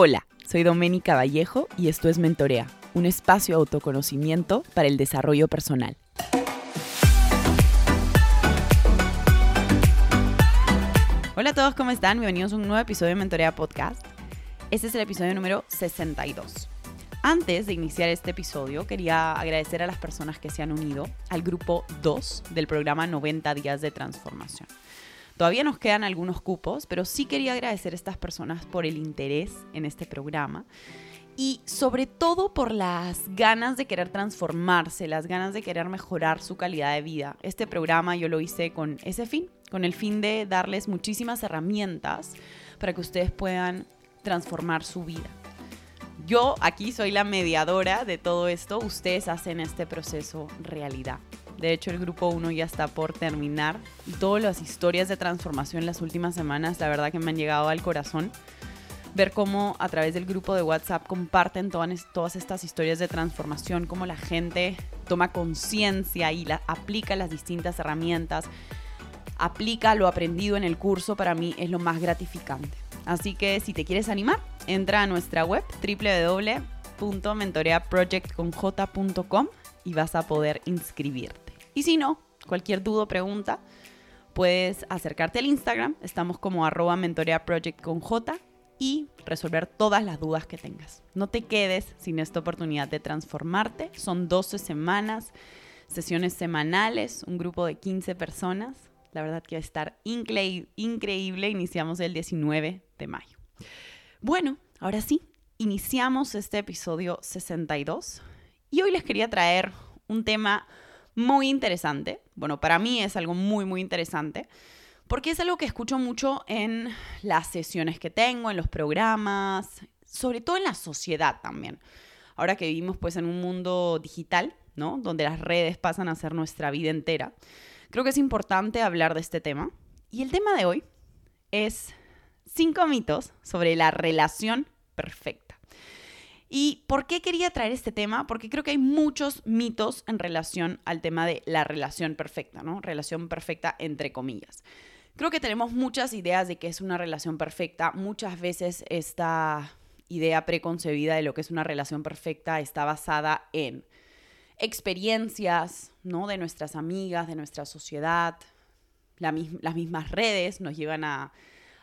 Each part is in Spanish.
Hola, soy Doménica Vallejo y esto es Mentorea, un espacio de autoconocimiento para el desarrollo personal. Hola a todos, ¿cómo están? Bienvenidos a un nuevo episodio de Mentorea Podcast. Este es el episodio número 62. Antes de iniciar este episodio, quería agradecer a las personas que se han unido al grupo 2 del programa 90 días de transformación. Todavía nos quedan algunos cupos, pero sí quería agradecer a estas personas por el interés en este programa y sobre todo por las ganas de querer transformarse, las ganas de querer mejorar su calidad de vida. Este programa yo lo hice con ese fin, con el fin de darles muchísimas herramientas para que ustedes puedan transformar su vida. Yo aquí soy la mediadora de todo esto, ustedes hacen este proceso realidad. De hecho, el grupo 1 ya está por terminar. Y todas las historias de transformación las últimas semanas, la verdad que me han llegado al corazón. Ver cómo a través del grupo de WhatsApp comparten todas, estas historias de transformación, cómo la gente toma conciencia y la, aplica las distintas herramientas, aplica lo aprendido en el curso, para mí es lo más gratificante. Así que si te quieres animar, entra a nuestra web www.mentoreaprojectconj.com y vas a poder inscribirte. Y si no, cualquier duda o pregunta, puedes acercarte al Instagram. Estamos como arroba mentorea project con J y resolver todas las dudas que tengas. No te quedes sin esta oportunidad de transformarte. Son 12 semanas, sesiones semanales, un grupo de 15 personas. La verdad que va a estar increíble. Iniciamos el 19 de mayo. Bueno, ahora sí, iniciamos este episodio 62 y hoy les quería traer un tema muy interesante. Bueno, para mí es algo muy, muy interesante. Porque es algo que escucho mucho en las sesiones que tengo, en los programas, sobre todo en la sociedad también. Ahora que vivimos pues en un mundo digital, ¿no? Donde las redes pasan a ser nuestra vida entera. Creo que es importante hablar de este tema. Y el tema de hoy es cinco mitos sobre la relación perfecta. ¿Y por qué quería traer este tema? Porque creo que hay muchos mitos en relación al tema de la relación perfecta, ¿no? Relación perfecta entre comillas. Creo que tenemos muchas ideas de qué es una relación perfecta. Muchas veces esta idea preconcebida de lo que es una relación perfecta está basada en experiencias, ¿no? De nuestras amigas, de nuestra sociedad. las mismas redes nos llevan a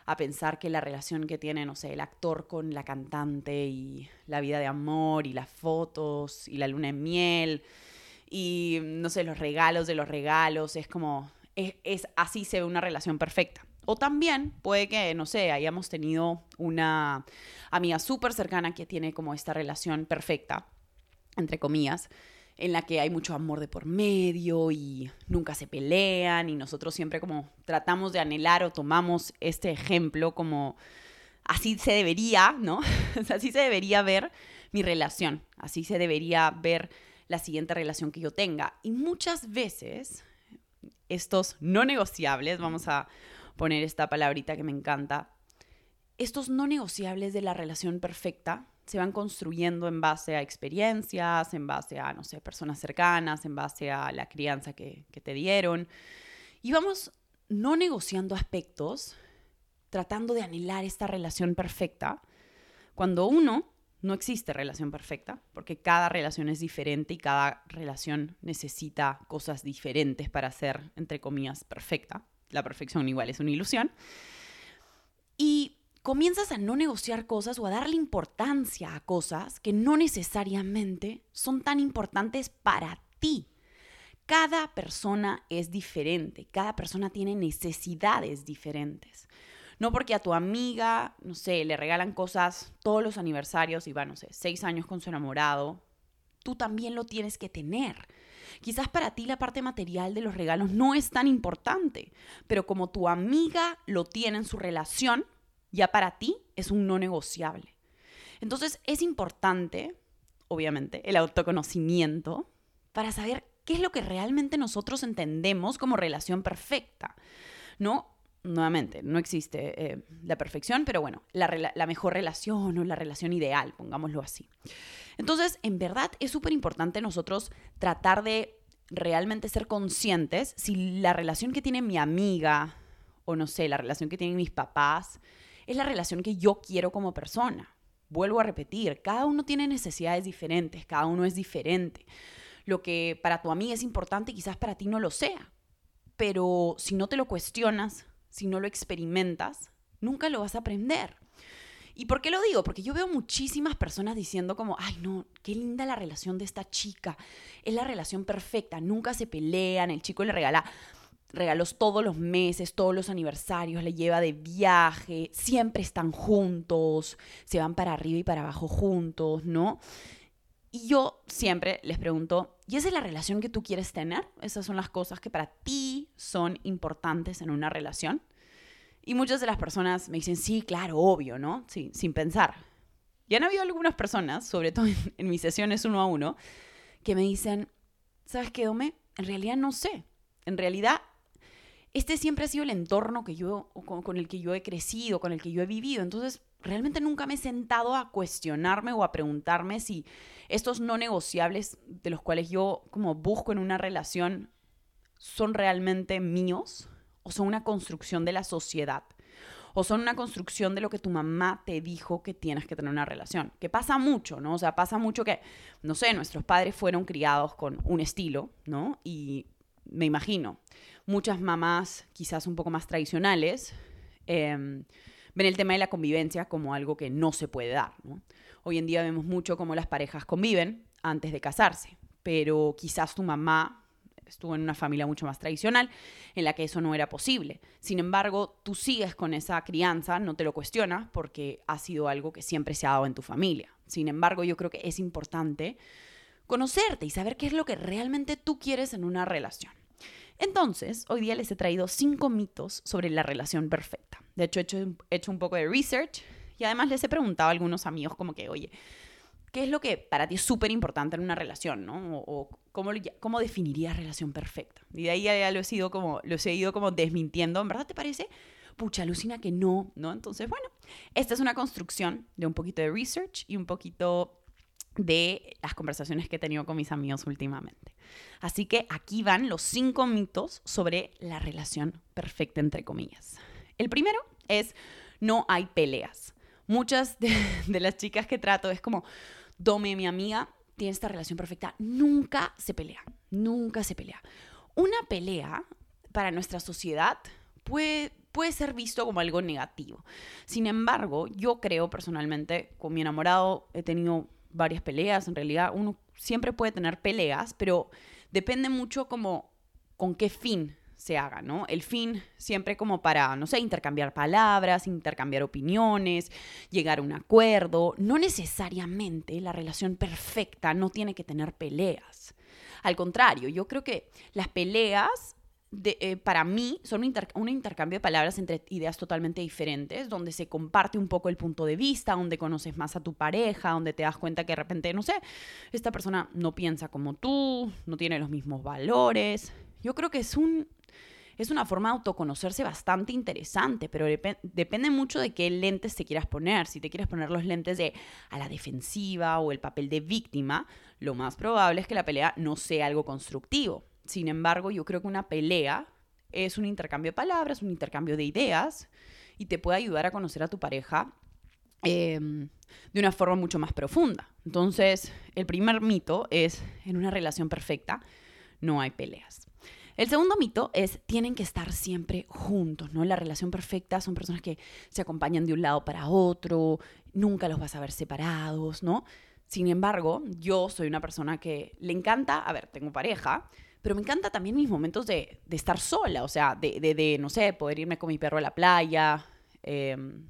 a pensar que la relación que tiene, no sé, el actor con la cantante y la vida de amor y las fotos y la luna en miel y, no sé, los regalos de los regalos, es como, es, así se ve una relación perfecta. O también puede que, no sé, hayamos tenido una amiga súper cercana que tiene como esta relación perfecta, entre comillas, en la que hay mucho amor de por medio y nunca se pelean y nosotros siempre como tratamos de anhelar o tomamos este ejemplo como así se debería, ¿no? así se debería ver mi relación, así se debería ver la siguiente relación que yo tenga. Y muchas veces estos no negociables, vamos a poner esta palabrita que me encanta, estos no negociables de la relación perfecta se van construyendo en base a experiencias, en base a, no sé, personas cercanas, en base a la crianza que, te dieron. Y vamos no negociando aspectos, tratando de anhelar esta relación perfecta, cuando uno no existe relación perfecta, porque cada relación es diferente y cada relación necesita cosas diferentes para ser, entre comillas, perfecta. La perfección igual es una ilusión. Y comienzas a no negociar cosas o a darle importancia a cosas que no necesariamente son tan importantes para ti. Cada persona es diferente, cada persona tiene necesidades diferentes. No porque a tu amiga, no sé, le regalan cosas todos los aniversarios y va, no sé, seis años con su enamorado, tú también lo tienes que tener. Quizás para ti la parte material de los regalos no es tan importante, pero como tu amiga lo tiene en su relación, ya para ti es un no negociable. Entonces es importante, obviamente, el autoconocimiento para saber qué es lo que realmente nosotros entendemos como relación perfecta. No, nuevamente, no existe eh, la perfección, pero bueno, la, la mejor relación o la relación ideal, pongámoslo así. Entonces, en verdad es súper importante nosotros tratar de realmente ser conscientes si la relación que tiene mi amiga o no sé, la relación que tienen mis papás es la relación que yo quiero como persona. vuelvo a repetir, cada uno tiene necesidades diferentes, cada uno es diferente. Lo que para tu amiga es importante quizás para ti no lo sea, pero si no te lo cuestionas, si no lo experimentas, nunca lo vas a aprender. ¿Y por qué lo digo? Porque yo veo muchísimas personas diciendo como, ay no, qué linda la relación de esta chica, es la relación perfecta, nunca se pelean, el chico le regala regalos todos los meses, todos los aniversarios, le lleva de viaje, siempre están juntos, se van para arriba y para abajo juntos, ¿no? Y yo siempre les pregunto, ¿y esa es la relación que tú quieres tener? Esas son las cosas que para ti son importantes en una relación. Y muchas de las personas me dicen, sí, claro, obvio, ¿no? Sí, sin pensar. Y han habido algunas personas, sobre todo en, mis sesiones uno a uno, que me dicen, ¿sabes qué, Dome? En realidad no sé. En realidad, este siempre ha sido el entorno que yo, con, el que yo he crecido, con el que yo he vivido. Entonces, realmente nunca me he sentado a cuestionarme o a preguntarme si estos no negociables de los cuales yo como busco en una relación son realmente míos o son una construcción de la sociedad, o son una construcción de lo que tu mamá te dijo que tienes que tener una relación. Que pasa mucho, ¿no? O sea, pasa mucho que, no sé, nuestros padres fueron criados con un estilo, ¿no? Y me imagino, muchas mamás quizás un poco más tradicionales em, ven el tema de la convivencia como algo que no se puede dar. Hoy en día vemos mucho cómo las parejas conviven antes de casarse, pero quizás tu mamá estuvo en una familia mucho más tradicional en la que eso no era posible. Sin embargo, tú sigues con esa crianza, no te lo cuestionas porque ha sido algo que siempre se ha dado en tu familia. Sin embargo, yo creo que es importante conocerte y saber qué es lo que realmente tú quieres en una relación. Entonces, hoy día les he traído cinco mitos sobre la relación perfecta. De hecho, he hecho, he hecho un poco de research y además les he preguntado a algunos amigos como que, oye, ¿qué es lo que para ti es súper importante en una relación, ¿no? O, cómo, cómo definirías relación perfecta. Y de ahí ya, lo, he sido como, lo he ido como desmintiendo. ¿En verdad te parece? Pucha, alucina que no, ¿no? Entonces, bueno, esta es una construcción de un poquito de research y un poquito de las conversaciones que he tenido con mis amigos últimamente. Así que aquí van los cinco mitos sobre la relación perfecta, entre comillas. El primero es no hay peleas. Muchas de, las chicas que trato es como, Dome, mi amiga, tiene esta relación perfecta, nunca se pelea, nunca se pelea. Una pelea para nuestra sociedad puede, puede ser visto como algo negativo. Sin embargo, yo creo personalmente, con mi enamorado he tenido varias peleas, en realidad uno siempre puede tener peleas, pero depende mucho como con qué fin se haga, ¿no? El fin siempre como para, no sé, intercambiar palabras, intercambiar opiniones, llegar a un acuerdo. No necesariamente la relación perfecta no tiene que tener peleas. Al contrario, yo creo que las peleas eh, para mí son un, intercambio de palabras entre ideas totalmente diferentes, donde se comparte un poco el punto de vista, donde conoces más a tu pareja, donde te das cuenta que de repente, no sé, esta persona no piensa como tú, no tiene los mismos valores. Yo creo que es un es una forma de autoconocerse bastante interesante, pero depende mucho de qué lentes te quieras poner. Si te quieres poner los lentes de a la defensiva o el papel de víctima, lo más probable es que la pelea no sea algo constructivo. Sin embargo, yo creo que una pelea es un intercambio de palabras, un intercambio de ideas y te puede ayudar a conocer a tu pareja em, de una forma mucho más profunda. Entonces, el primer mito es, en una relación perfecta no hay peleas. El segundo mito es, tienen que estar siempre juntos, ¿no? La relación perfecta son personas que se acompañan de un lado para otro, nunca los vas a ver separados, ¿no? Sin embargo, yo soy una persona que le encanta, a ver, tengo pareja, pero me encanta también mis momentos de, estar sola, o sea, de, no sé, poder irme con mi perro a la playa, em,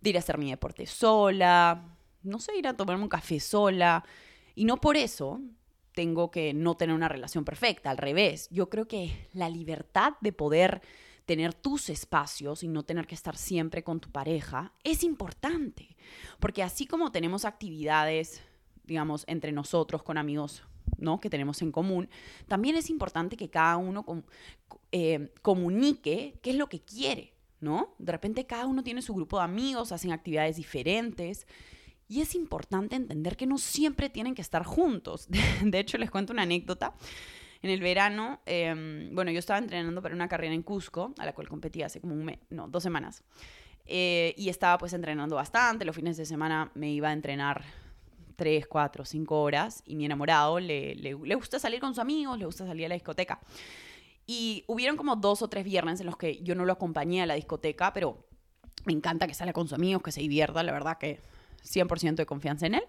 de ir a hacer mi deporte sola, no sé, ir a tomarme un café sola. Y no por eso tengo que no tener una relación perfecta, al revés. Yo creo que la libertad de poder tener tus espacios y no tener que estar siempre con tu pareja es importante, porque así como tenemos actividades, digamos, entre nosotros, con amigos, ¿no? Que tenemos en común, también es importante que cada uno eh, comunique qué es lo que quiere, ¿no? De repente cada uno tiene su grupo de amigos, hacen actividades diferentes y es importante entender que no siempre tienen que estar juntos. De hecho, les cuento una anécdota. En el verano, em, bueno, yo estaba entrenando para una carrera en Cusco, a la cual competí hace como un mes, no, dos semanas. Eh, y estaba pues entrenando bastante. Los fines de semana me iba a entrenar tres, cuatro, cinco horas. Y mi enamorado le, le, gusta salir con sus amigos, le gusta salir a la discoteca. Y hubieron como dos o tres viernes en los que yo no lo acompañé a la discoteca, pero me encanta que salga con sus amigos, que se divierta, la verdad que 100% de confianza en él.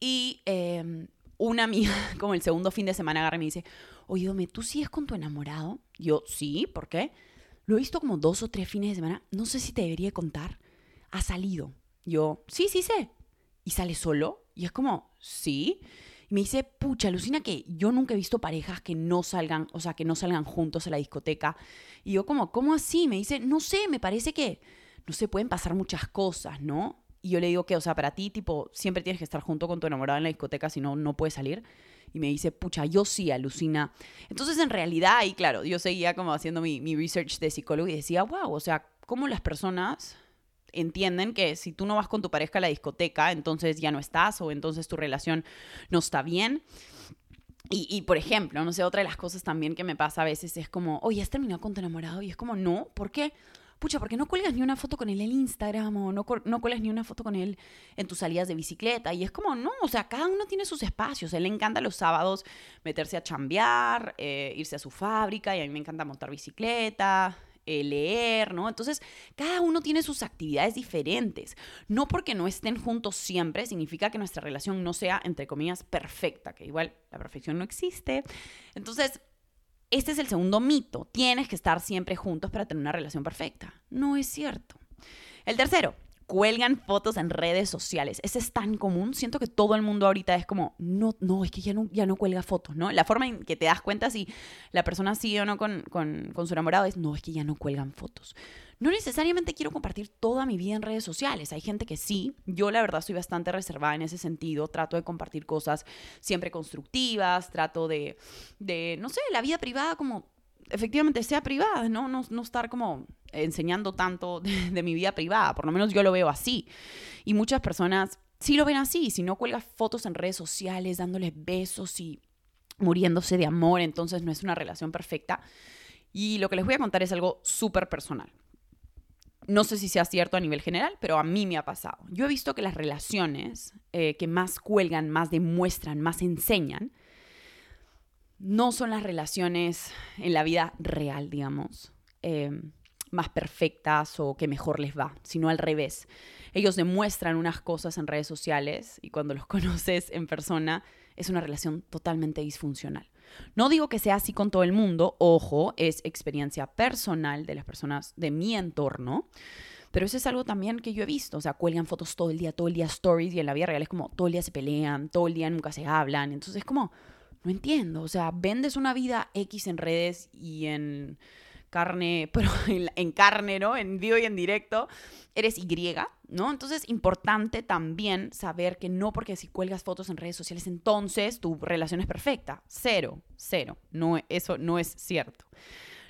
Y eh, una amiga, como el segundo fin de semana, agarra y me dice, oye, Dome, ¿tú sigues con tu enamorado? Yo, sí, ¿por qué? Lo he visto como dos o tres fines de semana, no sé si te debería contar. Ha salido. Yo, sí, sí sé. ¿Y sale solo? Y es como, sí. Y me dice, pucha, alucina que yo nunca he visto parejas que no salgan, o sea, que no salgan juntos a la discoteca. Y yo como, ¿cómo así? Me dice, no sé, me parece que, no sé, pueden pasar muchas cosas, ¿no? Y yo le digo que, o sea, para ti, tipo, siempre tienes que estar junto con tu enamorado en la discoteca, si no, no puedes salir. Y me dice, pucha, yo sí, alucina. Entonces, en realidad, y claro, yo seguía como haciendo mi, mi research de psicólogo y decía, wow, o sea, cómo las personas entienden que si tú no vas con tu pareja a la discoteca, entonces ya no estás o entonces tu relación no está bien. Y, y, por ejemplo, no sé, otra de las cosas también que me pasa a veces es como, oye, ¿has terminado con tu enamorado? Y es como, no, ¿por qué? pucha, ¿por qué no cuelgas ni una foto con él en Instagram o no, no cuelgas ni una foto con él en tus salidas de bicicleta? Y es como, no, o sea, cada uno tiene sus espacios. A él le encanta los sábados meterse a chambear, eh, irse a su fábrica y a mí me encanta montar bicicleta, eh, leer, ¿no? Entonces, cada uno tiene sus actividades diferentes. No porque no estén juntos siempre significa que nuestra relación no sea, entre comillas, perfecta, que igual la perfección no existe. Entonces, este es el segundo mito. Tienes que estar siempre juntos para tener una relación perfecta. No es cierto. El tercero, cuelgan fotos en redes sociales. Ese es tan común. Siento que todo el mundo ahorita es como, no, no, es que ya no, ya no cuelga fotos, ¿no? La forma en que te das cuenta si la persona sigue o no con, con, con su enamorado es, no, es que ya no cuelgan fotos no necesariamente quiero compartir toda mi vida en redes sociales. Hay gente que sí. Yo la verdad soy bastante reservada en ese sentido. Trato de compartir cosas siempre constructivas. Trato de, de no sé, la vida privada como efectivamente sea privada, ¿no? No, no estar como enseñando tanto de, de mi vida privada. Por lo menos yo lo veo así. Y muchas personas sí lo ven así. Si no cuelgas fotos en redes sociales dándoles besos y muriéndose de amor, entonces no es una relación perfecta. Y lo que les voy a contar es algo súper personal. No sé si sea cierto a nivel general, pero a mí me ha pasado. Yo he visto que las relaciones eh, que más cuelgan, más demuestran, más enseñan, no son las relaciones en la vida real, digamos, eh, más perfectas o que mejor les va, sino al revés. Ellos demuestran unas cosas en redes sociales y cuando los conoces en persona es una relación totalmente disfuncional. No digo que sea así con todo el mundo, ojo, es experiencia personal de las personas de mi entorno. Pero eso es algo también que yo he visto. O sea, cuelgan fotos todo el día, todo el día stories y en la vida real es como todo el día se pelean, todo el día nunca se hablan. Entonces es como, no entiendo. O sea, vendes una vida X en redes y en carne, pero en, carne, ¿no? En vivo y en directo, eres Y, ¿no? Entonces, importante también saber que no porque si cuelgas fotos en redes sociales, entonces tu relación es perfecta. Cero, cero. No, eso no es cierto.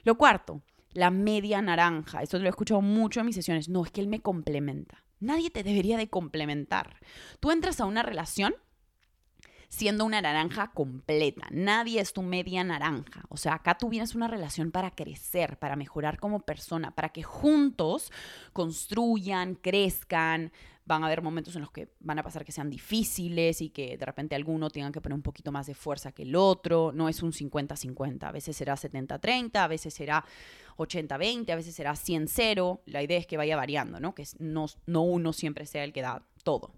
Lo cuarto, la media naranja. Esto lo he escuchado mucho en mis sesiones. No, es que él me complementa. Nadie te debería de complementar. Tú entras a una relación siendo una naranja completa. Nadie es tu media naranja. O sea, acá tú vienes una relación para crecer, para mejorar como persona, para que juntos construyan, crezcan. Van a haber momentos en los que van a pasar que sean difíciles y que de repente alguno tenga que poner un poquito más de fuerza que el otro. No es un 50-50. A veces será 70-30, a veces será 80-20, a veces será 100-0. La idea es que vaya variando, ¿no? Que no, no uno siempre sea el que da todo.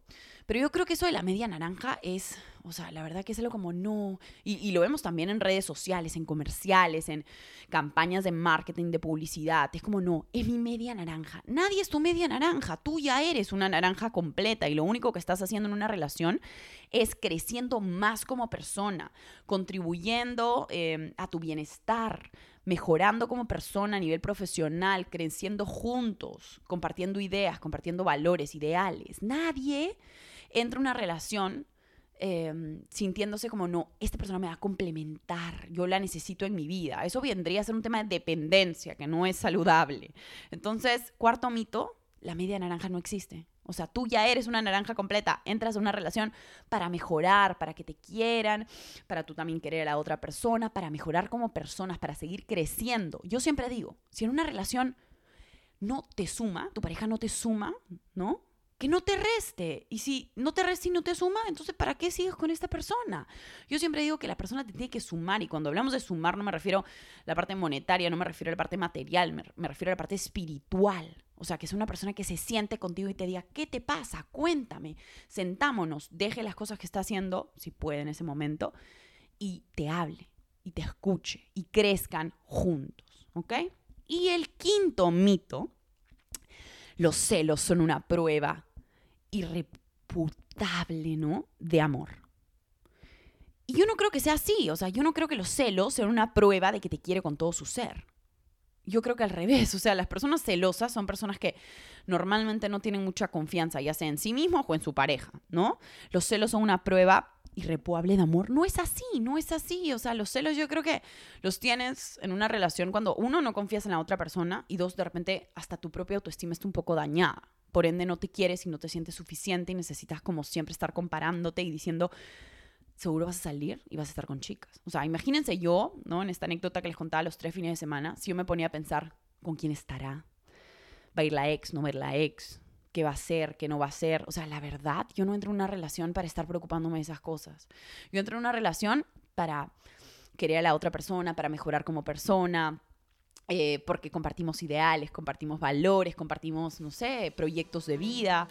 Pero yo creo que eso de la media naranja es, o sea, la verdad que es algo como no. Y, lo vemos también en redes sociales, en comerciales, en campañas de marketing, de publicidad. Es como no, es mi media naranja. Nadie es tu media naranja. Tú ya eres una naranja completa y lo único que estás haciendo en una relación es creciendo más como persona, contribuyendo eh, a tu bienestar, mejorando como persona a nivel profesional, creciendo juntos, compartiendo ideas, compartiendo valores, ideales. Nadie entra una relación em, sintiéndose como, no, esta persona me va a complementar, yo la necesito en mi vida. Eso vendría a ser un tema de dependencia, que no es saludable. Entonces, cuarto mito, la media naranja no existe. O sea, tú ya eres una naranja completa, entras a una relación para mejorar, para que te quieran, para tú también querer a la otra persona, para mejorar como personas, para seguir creciendo. Yo siempre digo, si en una relación no te suma, tu pareja no te suma, ¿no? que no te reste. Y si no te resta y no te suma, entonces ¿para qué sigues con esta persona? Yo siempre digo que la persona te tiene que sumar y cuando hablamos de sumar no me refiero a la parte monetaria, no me refiero a la parte material, me, me refiero a la parte espiritual. O sea, que es una persona que se siente contigo y te diga, ¿qué te pasa? Cuéntame. Sentámonos, deje las cosas que está haciendo, si puede en ese momento, y te hable, y te escuche, y crezcan juntos. ¿Ok? Y el quinto mito, los celos son una prueba irreputable, ¿no? De amor. Y yo no creo que sea así, o sea, yo no creo que los celos sean una prueba de que te quiere con todo su ser. Yo creo que al revés, o sea, las personas celosas son personas que normalmente no tienen mucha confianza, ya sea en sí mismos o en su pareja, ¿no? Los celos son una prueba irrepuable de amor. No es así, no es así. O sea, los celos yo creo que los tienes en una relación cuando uno no confías en la otra persona y dos, de repente hasta tu propia autoestima está un poco dañada por ende no te quieres y no te sientes suficiente y necesitas como siempre estar comparándote y diciendo, seguro vas a salir y vas a estar con chicas. O sea, imagínense yo, ¿no? En esta anécdota que les contaba los tres fines de semana, si yo me ponía a pensar, ¿con quién estará? ¿Va a ir la ex? ¿No va a ir la ex? ¿Qué va a hacer? ¿Qué no va a hacer? O sea, la verdad, yo no entro en una relación para estar preocupándome de esas cosas. Yo entro en una relación para querer a la otra persona, para mejorar como persona, eh, porque compartimos ideales, compartimos valores, compartimos, no sé, proyectos de vida.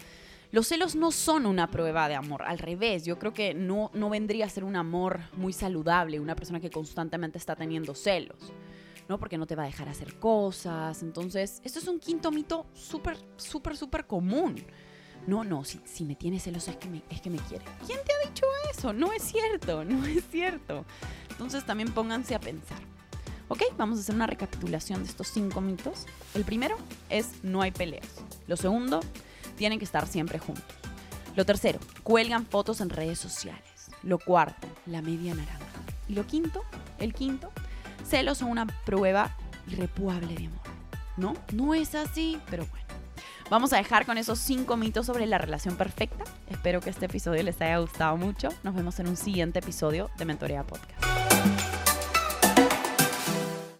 Los celos no son una prueba de amor, al revés, yo creo que no, no vendría a ser un amor muy saludable, una persona que constantemente está teniendo celos, ¿no? Porque no te va a dejar hacer cosas. Entonces, esto es un quinto mito súper, súper, súper común. No, no, si, me tiene celos es que me, es que me quiere. ¿Quién te ha dicho eso? No es cierto, no es cierto. Entonces también pónganse a pensar. Ok, vamos a hacer una recapitulación de estos cinco mitos. El primero es no hay peleas. Lo segundo, tienen que estar siempre juntos. Lo tercero, cuelgan fotos en redes sociales. Lo cuarto, la media naranja. Y lo quinto, el quinto, celos son una prueba irrepuable de amor. ¿No? No es así, pero bueno. Vamos a dejar con esos cinco mitos sobre la relación perfecta. Espero que este episodio les haya gustado mucho. Nos vemos en un siguiente episodio de Mentorea Podcast.